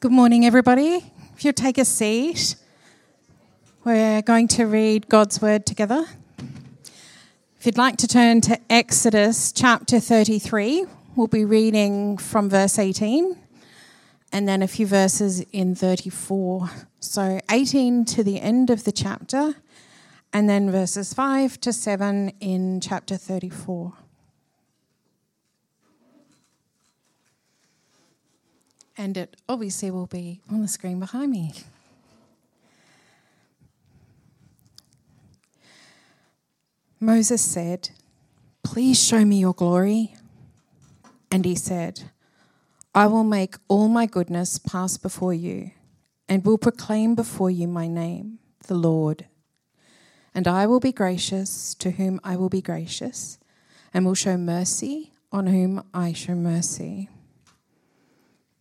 Good morning, everybody. If you'll take a seat, we're going to read God's word together. If you'd like to turn to Exodus chapter 33, we'll be reading from verse 18 and then a few verses in 34. So 18 to the end of the chapter, and then verses 5 to 7 in chapter 34. And it obviously will be on the screen behind me. Moses said, Please show me your glory. And he said, I will make all my goodness pass before you, and will proclaim before you my name, the Lord. And I will be gracious to whom I will be gracious, and will show mercy on whom I show mercy.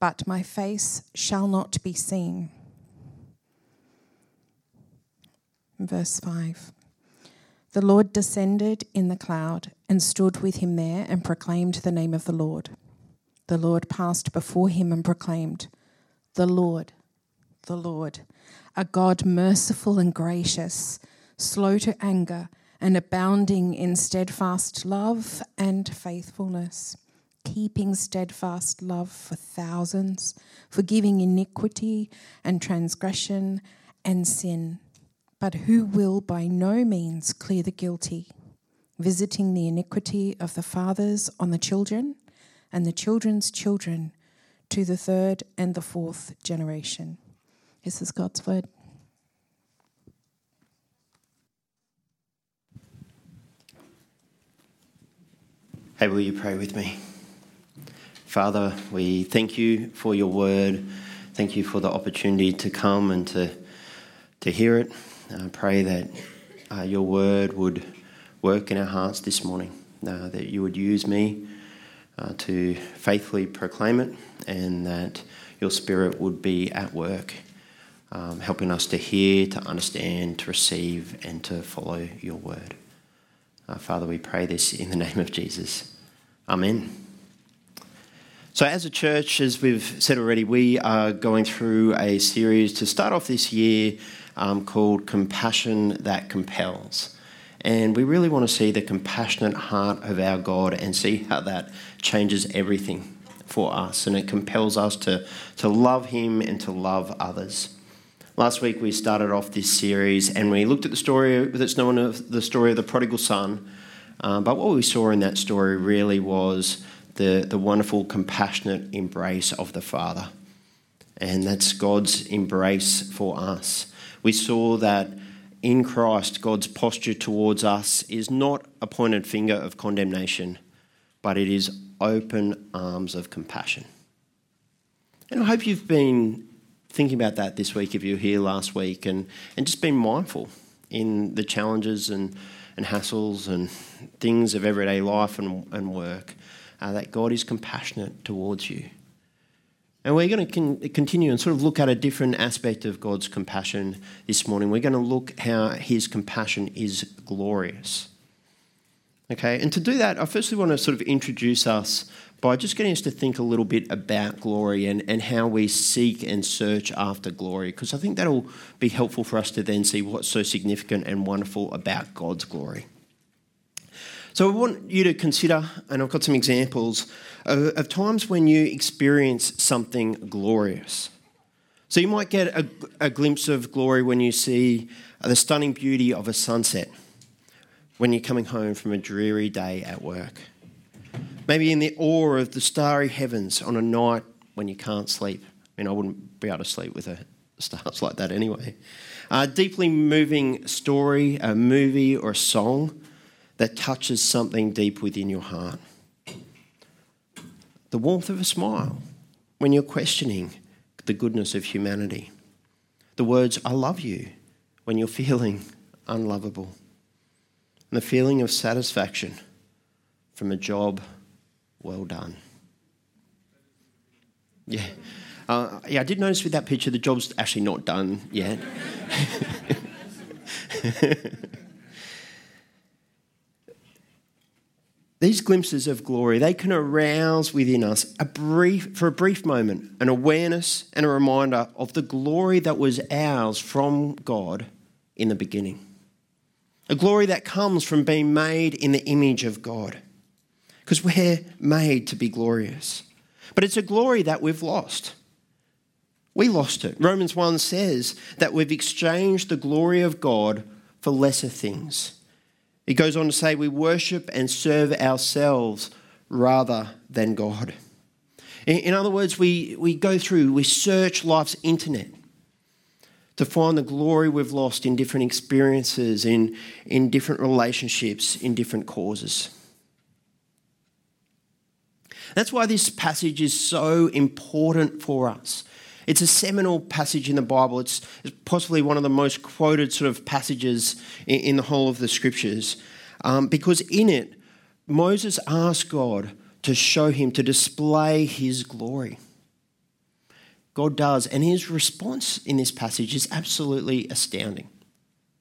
but my face shall not be seen. Verse 5. The Lord descended in the cloud and stood with him there and proclaimed the name of the Lord. The Lord passed before him and proclaimed, The Lord, the Lord, a God merciful and gracious, slow to anger, and abounding in steadfast love and faithfulness, keeping steadfast love for thousands, forgiving iniquity and transgression and sin but who will by no means clear the guilty, visiting the iniquity of the fathers on the children and the children's children to the third and the fourth generation. This is God's word. Hey, will you pray with me? Father, we thank you for your word. Thank you for the opportunity to come and to, to hear it. I pray that uh, your word would work in our hearts this morning, uh, that you would use me uh, to faithfully proclaim it, and that your spirit would be at work, um, helping us to hear, to understand, to receive, and to follow your word. Uh, Father, we pray this in the name of Jesus. Amen. So, as a church, as we've said already, we are going through a series to start off this year um, called Compassion That Compels. And we really want to see the compassionate heart of our God and see how that changes everything for us. And it compels us to, to love Him and to love others. Last week we started off this series and we looked at the story that's known as the story of the prodigal son. Um, but what we saw in that story really was the, the wonderful, compassionate embrace of the Father. And that's God's embrace for us we saw that in Christ, God's posture towards us is not a pointed finger of condemnation, but it is open arms of compassion. And I hope you've been thinking about that this week if you were here last week and, and just been mindful in the challenges and, and hassles and things of everyday life and, and work, uh, that God is compassionate towards you. And we're going to con- continue and sort of look at a different aspect of God's compassion this morning. We're going to look how his compassion is glorious. Okay, and to do that, I firstly want to sort of introduce us by just getting us to think a little bit about glory and, and how we seek and search after glory, because I think that'll be helpful for us to then see what's so significant and wonderful about God's glory. So I want you to consider, and I've got some examples of, of times when you experience something glorious. So you might get a, a glimpse of glory when you see the stunning beauty of a sunset when you're coming home from a dreary day at work. Maybe in the awe of the starry heavens on a night when you can't sleep. I mean, I wouldn't be able to sleep with a stars like that anyway. A deeply moving story, a movie, or a song that touches something deep within your heart. The warmth of a smile when you're questioning the goodness of humanity. The words, I love you, when you're feeling unlovable. And the feeling of satisfaction from a job well done. Yeah. Uh, yeah, I did notice with that picture the job's actually not done yet. These glimpses of glory, they can arouse within us a brief, for a brief moment an awareness and a reminder of the glory that was ours from God in the beginning. A glory that comes from being made in the image of God. Because we're made to be glorious. But it's a glory that we've lost. We lost it. Romans 1 says that we've exchanged the glory of God for lesser things. It goes on to say we worship and serve ourselves rather than God. In other words, we, we go through, we search life's internet to find the glory we've lost in different experiences, in, in different relationships, in different causes. That's why this passage is so important for us. It's a seminal passage in the Bible. It's, possibly one of the most quoted sort of passages in, in the whole of the scriptures um, because in it, Moses asked God to show him, to display his glory. God does, and his response in this passage is absolutely astounding.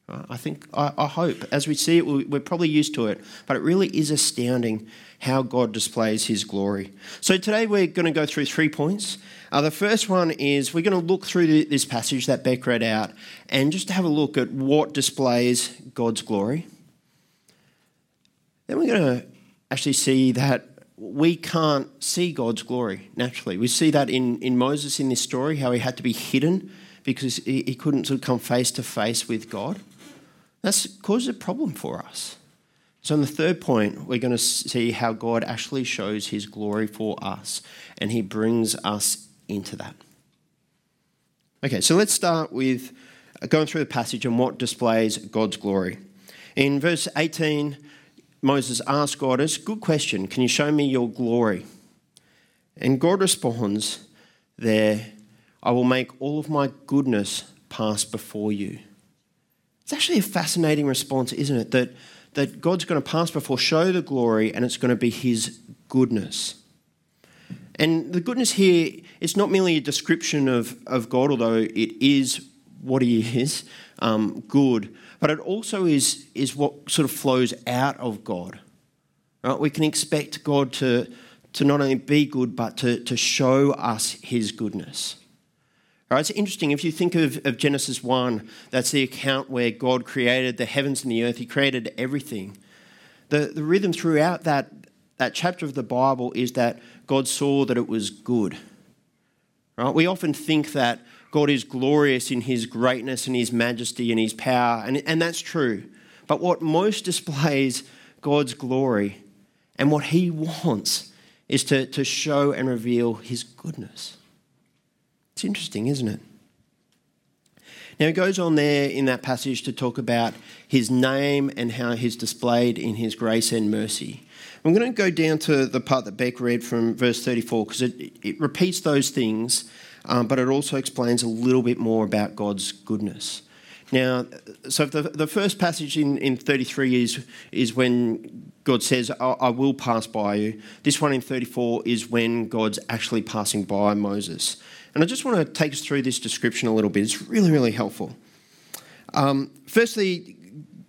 I think, I, I hope, as we see it, we're probably used to it, but it really is astounding how God displays his glory. So today we're going to go through three points. Uh, the first one is we're going to look through this passage that Beck read out and just have a look at what displays God's glory. Then we're going to actually see that we can't see God's glory naturally. We see that in, in Moses in this story, how he had to be hidden because he, he couldn't sort of come face to face with God. That's caused a problem for us. So, in the third point, we're going to see how God actually shows his glory for us and he brings us into that. Okay, so let's start with going through the passage and what displays God's glory. In verse 18, Moses asks God, It's a good question. Can you show me your glory? And God responds there, I will make all of my goodness pass before you. It's actually a fascinating response, isn't it? That that God's going to pass before, show the glory, and it's going to be His goodness. And the goodness here is not merely a description of, of God, although it is what He is, um, good, but it also is, is what sort of flows out of God. Right? We can expect God to, to not only be good, but to, to show us His goodness. Right, it's interesting if you think of, of Genesis 1, that's the account where God created the heavens and the earth, He created everything. The, the rhythm throughout that, that chapter of the Bible is that God saw that it was good. Right? We often think that God is glorious in His greatness and His majesty and His power, and, and that's true. But what most displays God's glory and what He wants is to, to show and reveal His goodness. It's interesting, isn't it? Now, he goes on there in that passage to talk about his name and how he's displayed in his grace and mercy. I'm going to go down to the part that Beck read from verse 34 because it, it repeats those things, um, but it also explains a little bit more about God's goodness. Now, so the, the first passage in, in 33 is, is when God says, I, I will pass by you. This one in 34 is when God's actually passing by Moses. And I just want to take us through this description a little bit. It's really, really helpful. Um, firstly,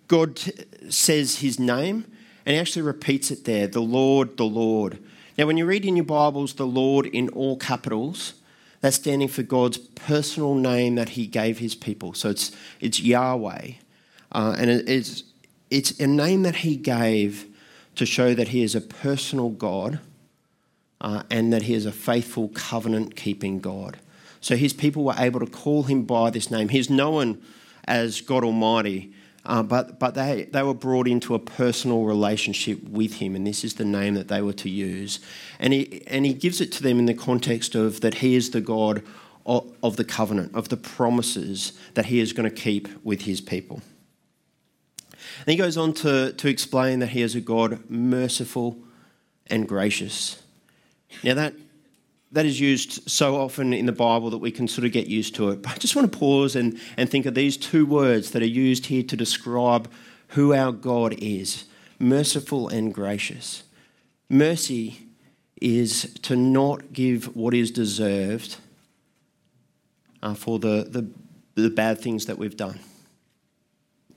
God says his name, and he actually repeats it there the Lord, the Lord. Now, when you read in your Bibles the Lord in all capitals, that's standing for God's personal name that he gave his people. So it's, it's Yahweh. Uh, and it's, it's a name that he gave to show that he is a personal God uh, and that he is a faithful covenant keeping God. So his people were able to call him by this name. He's known as God Almighty, uh, but, but they, they were brought into a personal relationship with him, and this is the name that they were to use. And he, and he gives it to them in the context of that he is the God of, of the covenant, of the promises that he is going to keep with his people. And he goes on to, to explain that he is a God merciful and gracious. Now, that, that is used so often in the Bible that we can sort of get used to it. But I just want to pause and, and think of these two words that are used here to describe who our God is merciful and gracious. Mercy is to not give what is deserved uh, for the, the, the bad things that we've done.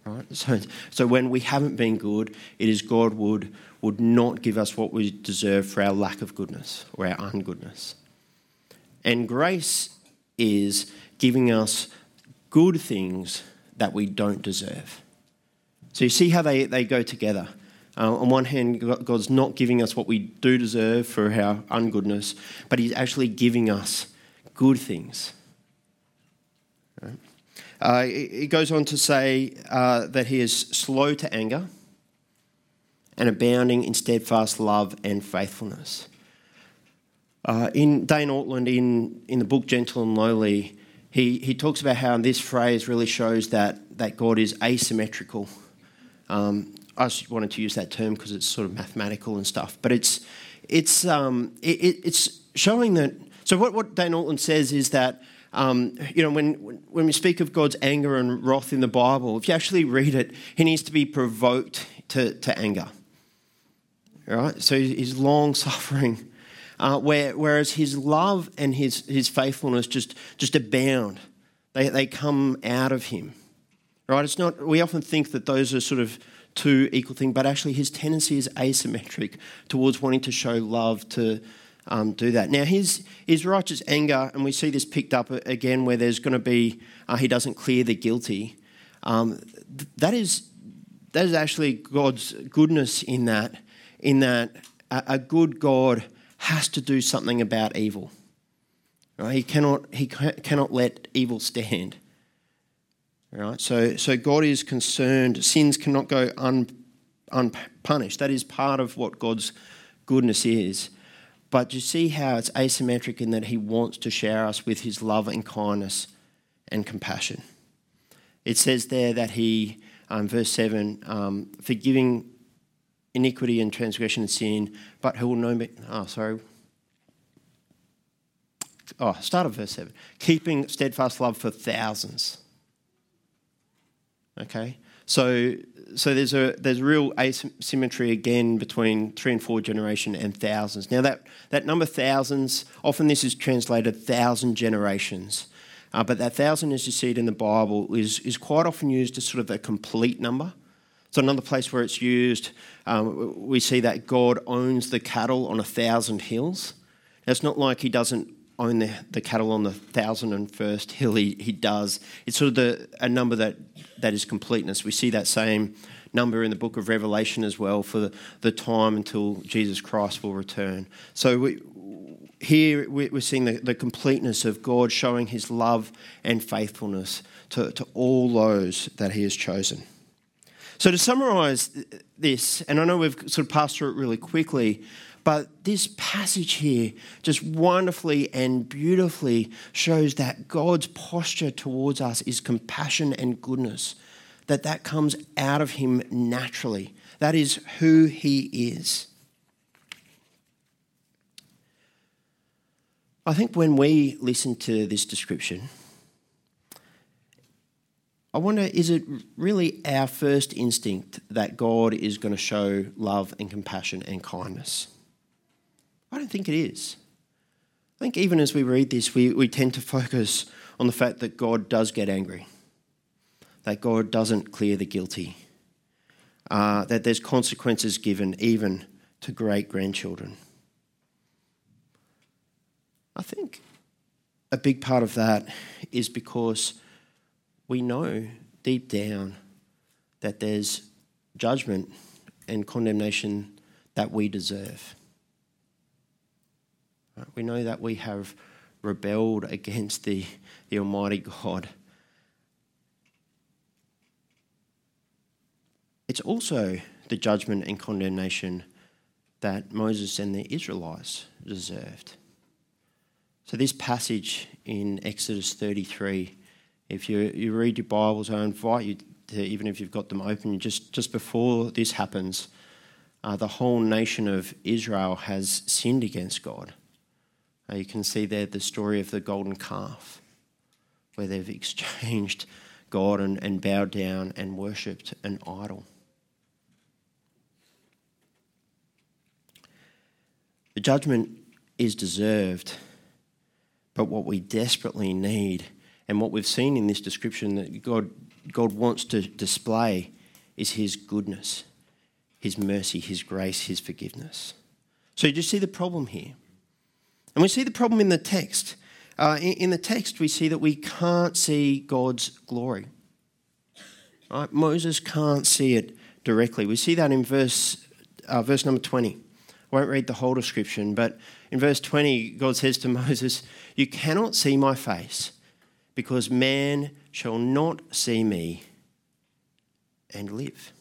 Right? So, so when we haven't been good, it is God would, would not give us what we deserve for our lack of goodness or our ungoodness. And grace is giving us good things that we don't deserve. So you see how they, they go together. Uh, on one hand, God's not giving us what we do deserve for our ungoodness, but He's actually giving us good things. Right? Uh, it goes on to say uh, that He is slow to anger and abounding in steadfast love and faithfulness. Uh, in Dane Ortlund, in, in the book Gentle and Lowly, he, he talks about how this phrase really shows that, that God is asymmetrical. Um, I just wanted to use that term because it's sort of mathematical and stuff, but it's, it's, um, it, it's showing that. So, what, what Dane Ortlund says is that um, you know, when, when we speak of God's anger and wrath in the Bible, if you actually read it, he needs to be provoked to, to anger. Right? So he's long suffering uh, where, whereas his love and his, his faithfulness just, just abound. They, they come out of him. Right? It's not, we often think that those are sort of two equal things, but actually his tendency is asymmetric towards wanting to show love to um, do that. Now, his, his righteous anger, and we see this picked up again where there's going to be, uh, he doesn't clear the guilty. Um, that, is, that is actually God's goodness in that, in that a, a good God has to do something about evil. Right? He cannot he cannot let evil stand. Right? So so God is concerned. Sins cannot go un, unpunished. That is part of what God's goodness is. But you see how it's asymmetric in that He wants to shower us with His love and kindness and compassion. It says there that He, um, verse 7, um, forgiving iniquity and transgression and sin, but who will know me? Oh, sorry. Oh, start of verse 7. Keeping steadfast love for thousands. Okay? So, so there's a there's real asymmetry again between three and four generation and thousands. Now that that number thousands often this is translated thousand generations, uh, but that thousand as you see it in the Bible is is quite often used as sort of a complete number. So another place where it's used, um, we see that God owns the cattle on a thousand hills. Now, it's not like he doesn't own the, the cattle on the thousand and first hill. He, he does. It's sort of the, a number that, that is completeness. We see that same number in the book of Revelation as well for the, the time until Jesus Christ will return. So we, here we're seeing the, the completeness of God showing his love and faithfulness to, to all those that he has chosen. So, to summarize this, and I know we've sort of passed through it really quickly, but this passage here just wonderfully and beautifully shows that God's posture towards us is compassion and goodness, that that comes out of him naturally. That is who he is. I think when we listen to this description, I wonder is it really our first instinct that God is going to show love and compassion and kindness? I don't think it is. I think even as we read this, we, we tend to focus on the fact that God does get angry, that God doesn't clear the guilty, uh, that there's consequences given even to great grandchildren. I think a big part of that is because we know deep down that there's judgment and condemnation that we deserve. We know that we have rebelled against the, the Almighty God. It's also the judgment and condemnation that Moses and the Israelites deserved. So, this passage in Exodus 33 if you, you read your Bibles, I invite you to, even if you've got them open, just, just before this happens, uh, the whole nation of Israel has sinned against God. Uh, you can see there the story of the golden calf, where they've exchanged God and, and bowed down and worshipped an idol. The judgment is deserved, but what we desperately need, and what we've seen in this description that God, God wants to display, is His goodness, His mercy, His grace, His forgiveness. So, you just see the problem here. And we see the problem in the text. Uh, in, in, the text, we see that we can't see God's glory. Right? Moses can't see it directly. We see that in verse, uh, verse number 20. I won't read the whole description, but in verse 20, God says to Moses, You cannot see my face, because man shall not see me and live.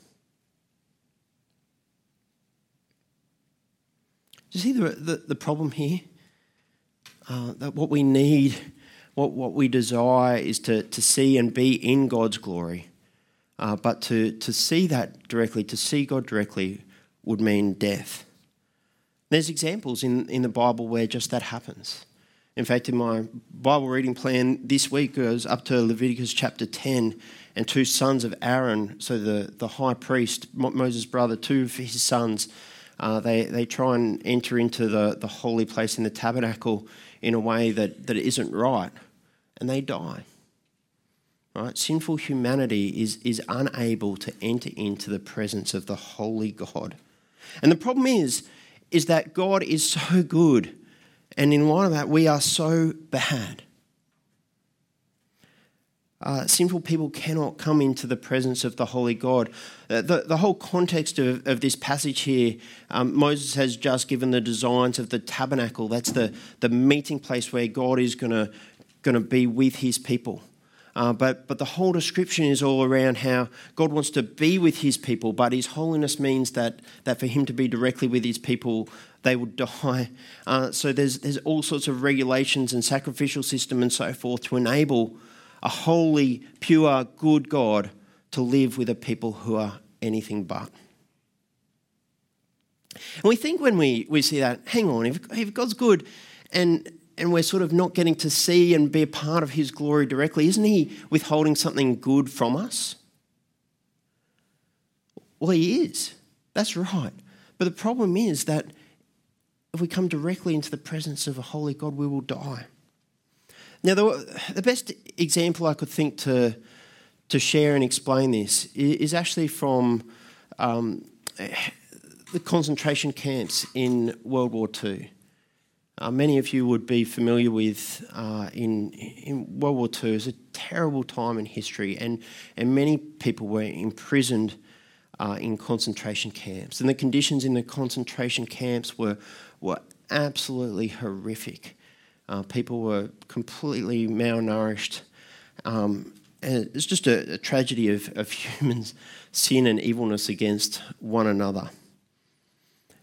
Do you see the, the, the problem here? Uh, that what we need, what, what we desire is to, to see and be in God's glory. Uh, but to, to see that directly, to see God directly, would mean death. There's examples in, in the Bible where just that happens. In fact, in my Bible reading plan this week goes up to Leviticus chapter 10, and two sons of Aaron, so the, the high priest, Moses' brother, two of his sons, uh, they, they try and enter into the, the holy place in the tabernacle in a way that, that isn't right, and they die. Right? Sinful humanity is, is unable to enter into the presence of the holy God. And the problem is, is that God is so good, and in light of that, we are so bad. Uh, sinful people cannot come into the presence of the Holy God. Uh, the, the whole context of, of this passage here, um, Moses has just given the designs of the tabernacle. That's the, the meeting place where God is going to be with his people. Uh, but, but the whole description is all around how God wants to be with his people, but his holiness means that, that for him to be directly with his people, they would die. Uh, so there's, there's all sorts of regulations and sacrificial system and so forth to enable a holy, pure, good God to live with a people who are anything but. And we think when we, we see that, hang on, if, if God's good and and we're sort of not getting to see and be a part of his glory directly, isn't he withholding something good from us? Well, he is. That's right. But the problem is that if we come directly into the presence of a holy God, we will die. Now, the, the best example I could think to, to share and explain this is actually from um, the concentration camps in World War II. Uh, many of you would be familiar with uh, in, in World War II. It was a terrible time in history, and, and many people were imprisoned uh, in concentration camps. And the conditions in the concentration camps were, were absolutely horrific. Uh, people were completely malnourished. Um, and it's just a, a tragedy of, of humans' sin and evilness against one another.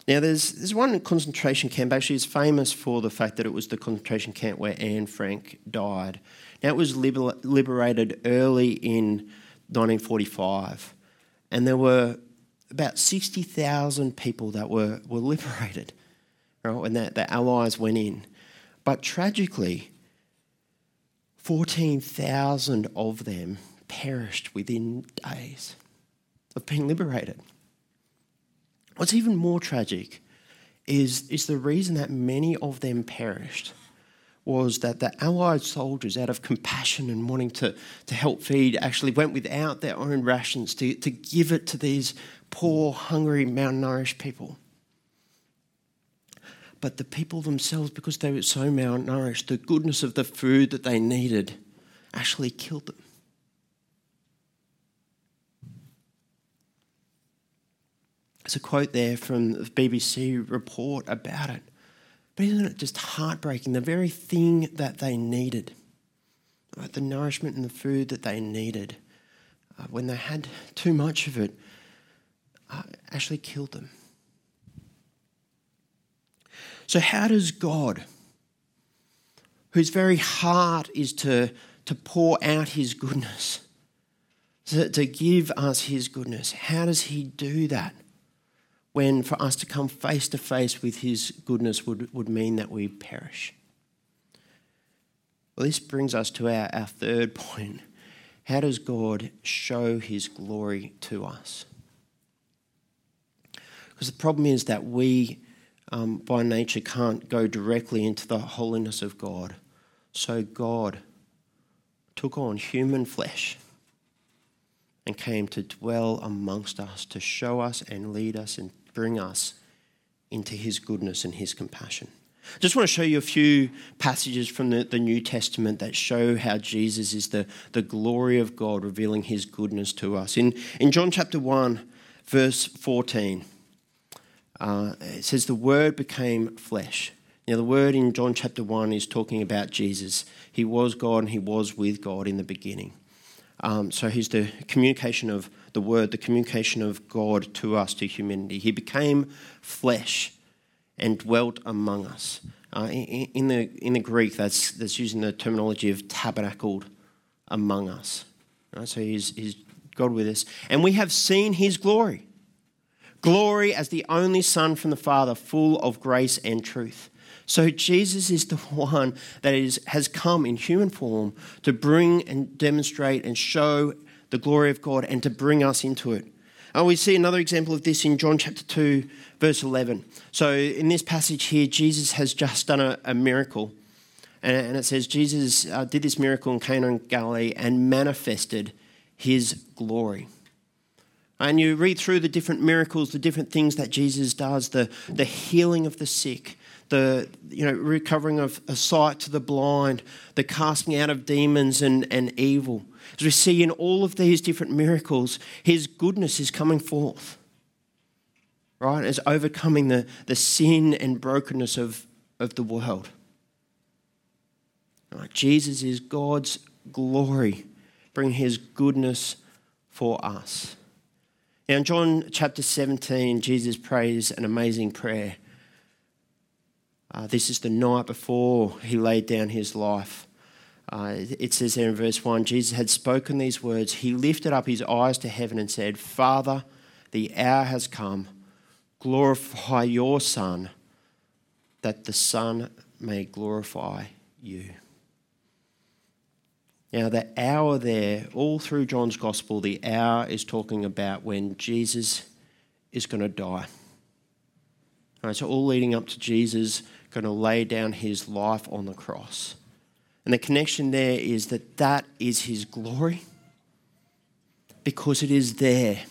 Now, there's, there's one concentration camp, actually, is famous for the fact that it was the concentration camp where Anne Frank died. Now, it was liber- liberated early in 1945, and there were about 60,000 people that were, were liberated right, when the, the Allies went in. But tragically, 14,000 of them perished within days of being liberated. What's even more tragic is, is the reason that many of them perished was that the Allied soldiers, out of compassion and wanting to, to help feed, actually went without their own rations to, to give it to these poor, hungry, malnourished people. But the people themselves, because they were so malnourished, the goodness of the food that they needed actually killed them. There's a quote there from the BBC report about it. But isn't it just heartbreaking? The very thing that they needed, right, the nourishment and the food that they needed, uh, when they had too much of it, uh, actually killed them. So, how does God, whose very heart is to, to pour out his goodness, to, to give us his goodness, how does he do that? When for us to come face to face with his goodness would, would mean that we perish. Well, this brings us to our, our third point. How does God show his glory to us? Because the problem is that we, um, by nature, can't go directly into the holiness of God. So God took on human flesh and came to dwell amongst us, to show us and lead us and bring us into his goodness and his compassion. I just want to show you a few passages from the, the New Testament that show how Jesus is the, the glory of God, revealing his goodness to us. In, in John chapter 1, verse 14, uh, it says, The Word became flesh. Now, the Word in John chapter 1 is talking about Jesus. He was God and he was with God in the beginning. Um, so he's the communication of the Word, the communication of God to us, to humanity. He became flesh and dwelt among us. Uh, in, the, in the Greek, that's, that's using the terminology of tabernacled among us. Right? So he's, he's God with us. And we have seen his glory. Glory as the only Son from the Father, full of grace and truth. So Jesus is the one that is, has come in human form to bring and demonstrate and show the glory of God and to bring us into it. And we see another example of this in John chapter 2, verse 11. So in this passage here, Jesus has just done a, a miracle. And, it says Jesus uh, did this miracle in Cana in Galilee and manifested his glory. And you read through the different miracles, the different things that Jesus does, the, the healing of the sick, the you know, recovering of sight to the blind, the casting out of demons and, and evil. As we see in all of these different miracles, his goodness is coming forth, right? As overcoming the, the sin and brokenness of, of the world. Right? Jesus is God's glory, bringing his goodness for us. Now, in John chapter 17, Jesus prays an amazing prayer. Uh, this is the night before he laid down his life. Uh, it says there in verse 1 Jesus had spoken these words. He lifted up his eyes to heaven and said, Father, the hour has come. Glorify your Son, that the Son may glorify you. Now, the hour there, all through John's Gospel, the hour is talking about when Jesus is going to die. All right, so, all leading up to Jesus going to lay down his life on the cross. And the connection there is that that is his glory because it is there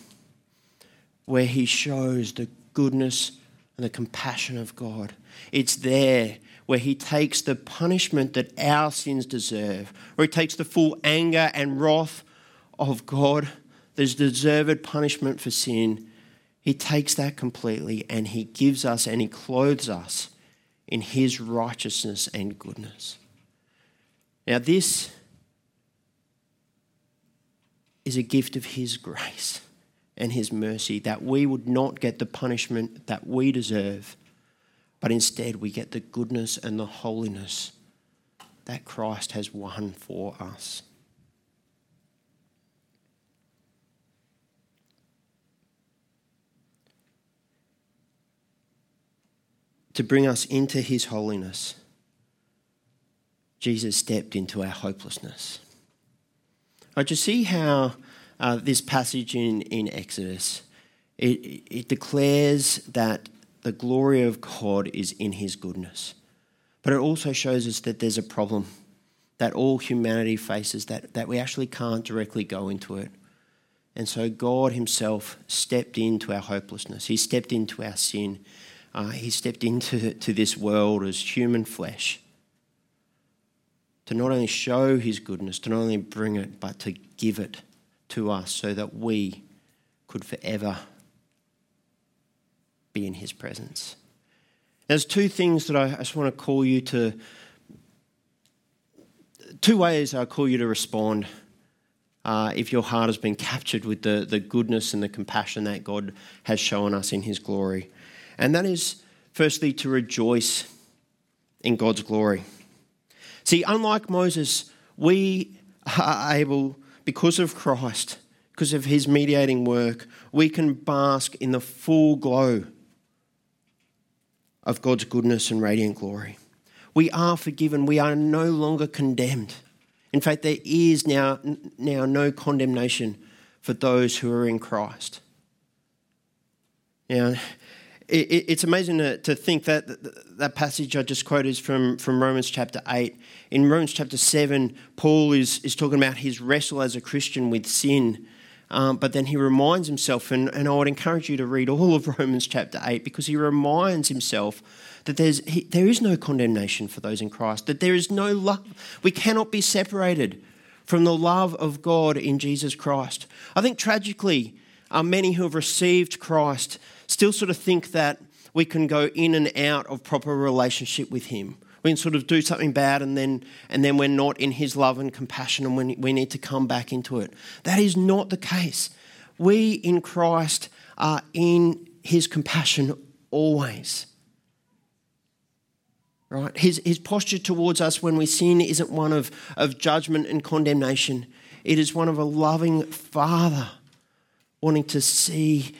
where he shows the goodness and the compassion of God. It's there where he takes the punishment that our sins deserve, where he takes the full anger and wrath of God, there's deserved punishment for sin. He takes that completely and he gives us and he clothes us in his righteousness and goodness. Now, this is a gift of His grace and His mercy that we would not get the punishment that we deserve, but instead we get the goodness and the holiness that Christ has won for us. To bring us into His holiness Jesus stepped into our hopelessness. I just see how uh, this passage in, in Exodus, it, it declares that the glory of God is in his goodness. But it also shows us that there's a problem that all humanity faces, that, that we actually can't directly go into it. And so God Himself stepped into our hopelessness. He stepped into our sin. Uh, he stepped into to this world as human flesh to not only show his goodness, to not only bring it, but to give it to us so that we could forever be in his presence. There's two things that I just want to call you to, two ways I call you to respond uh, if your heart has been captured with the, the goodness and the compassion that God has shown us in his glory. And that is, firstly, to rejoice in God's glory. See, unlike Moses, we are able, because of Christ, because of his mediating work, we can bask in the full glow of God's goodness and radiant glory. We are forgiven. We are no longer condemned. In fact, there is now, now no condemnation for those who are in Christ. Now, it, it's amazing to, to think that that passage I just quoted is from, from Romans chapter 8. In Romans chapter 7, Paul is, is talking about his wrestle as a Christian with sin. Um, but then he reminds himself, and, and I would encourage you to read all of Romans chapter 8 because he reminds himself that there's, he, there is no condemnation for those in Christ, that there is no love. We cannot be separated from the love of God in Jesus Christ. I think tragically, uh, many who have received Christ still sort of think that we can go in and out of proper relationship with Him. We can sort of do something bad and then, and then we're not in His love and compassion and we, we need to come back into it. That is not the case. We in Christ are in His compassion always. Right? His, his posture towards us when we sin isn't one of, of judgment and condemnation. It is one of a loving father wanting to see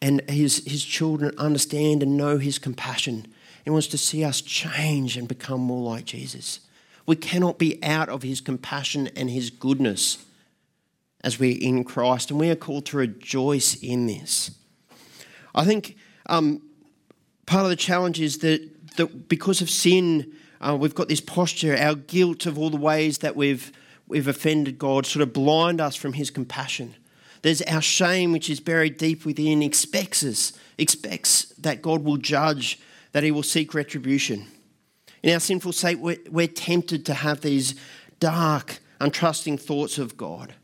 and his, his children understand and know his compassion. He wants to see us change and become more like Jesus. We cannot be out of his compassion and his goodness as we're in Christ, and we are called to rejoice in this. I think um, part of the challenge is that, that because of sin, uh, we've got this posture, our guilt of all the ways that we've, we've offended God sort of blind us from his compassion. There's our shame, which is buried deep within, expects us, expects that God will judge, that He will seek retribution. In our sinful state, we're, we're tempted to have these dark, untrusting thoughts of God.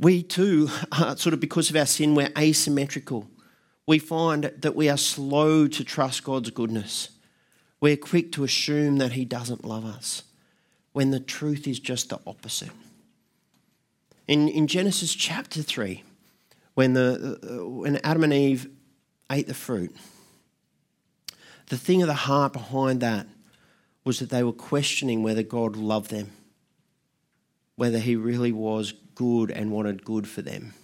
We too, are, uh, sort of because of our sin, we're asymmetrical. We find that we are slow to trust God's goodness. We're quick to assume that He doesn't love us, when the truth is just the opposite. In, in Genesis chapter 3, when, the, when Adam and Eve ate the fruit, the thing of the heart behind that was that they were questioning whether God loved them, whether He really was good and wanted good for them.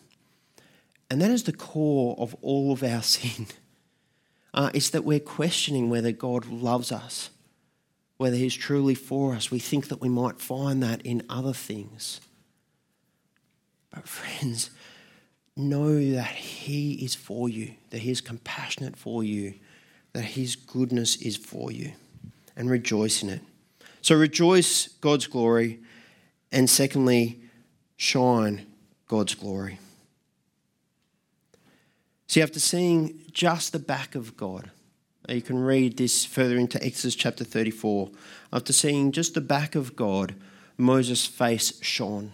And that is the core of all of our sin. Uh, it's that we're questioning whether God loves us, whether He's truly for us. We think that we might find that in other things. But, friends, know that He is for you, that He is compassionate for you, that His goodness is for you, and rejoice in it. So, rejoice God's glory, and secondly, shine God's glory. See, after seeing just the back of God, uh, you can read this further into Exodus chapter 34. After seeing just the back of God, Moses' face shone.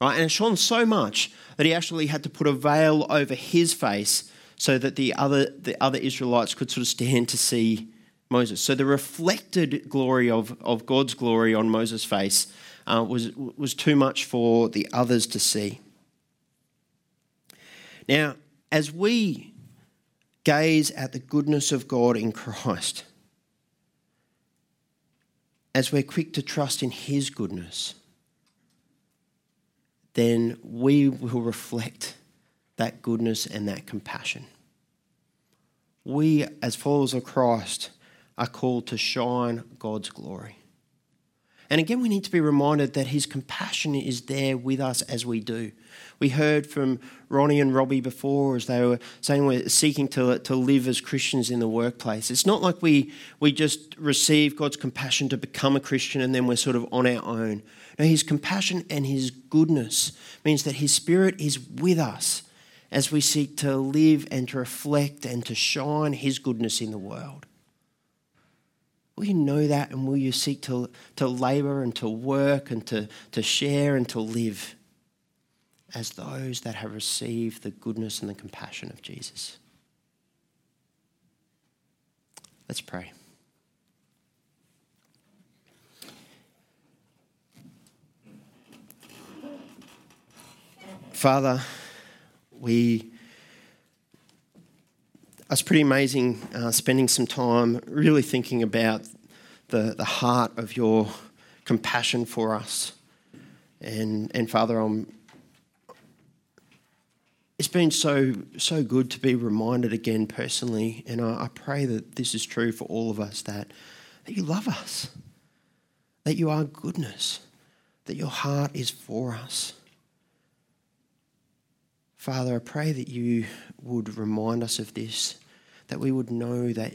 Right? And it shone so much that he actually had to put a veil over his face so that the other, the other Israelites could sort of stand to see Moses. So the reflected glory of, of God's glory on Moses' face uh, was, was too much for the others to see. Now, as we gaze at the goodness of God in Christ, as we're quick to trust in His goodness, then we will reflect that goodness and that compassion. We, as followers of Christ, are called to shine God's glory. And again, we need to be reminded that His compassion is there with us as we do. We heard from Ronnie and Robbie before as they were saying we're seeking to, to live as Christians in the workplace. It's not like we, we just receive God's compassion to become a Christian and then we're sort of on our own. No, His compassion and His goodness means that His Spirit is with us as we seek to live and to reflect and to shine His goodness in the world. Will you know that and will you seek to, to labour and to work and to, to share and to live as those that have received the goodness and the compassion of Jesus? Let's pray. Father, we it's pretty amazing uh, spending some time really thinking about the, the heart of your compassion for us. And, and Father, I'm, it's been so so good to be reminded again personally, and I, I pray that this is true for all of us that that you love us, that you are goodness, that your heart is for us. Father, I pray that you would remind us of this, that we would know that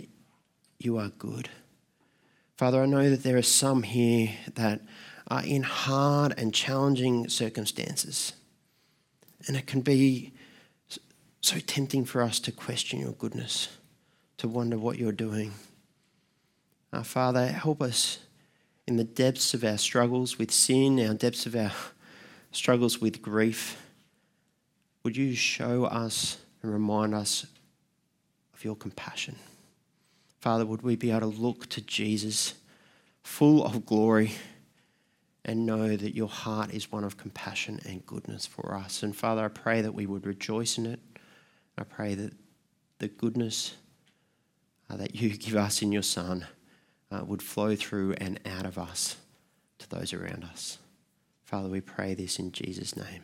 you are good. Father, I know that there are some here that are in hard and challenging circumstances. And it can be so tempting for us to question your goodness, to wonder what you're doing. Our Father, help us in the depths of our struggles with sin, our depths of our struggles with grief. Would you show us and remind us of your compassion? Father, would we be able to look to Jesus, full of glory, and know that your heart is one of compassion and goodness for us? And Father, I pray that we would rejoice in it. I pray that the goodness uh, that you give us in your Son uh, would flow through and out of us to those around us. Father, we pray this in Jesus' name.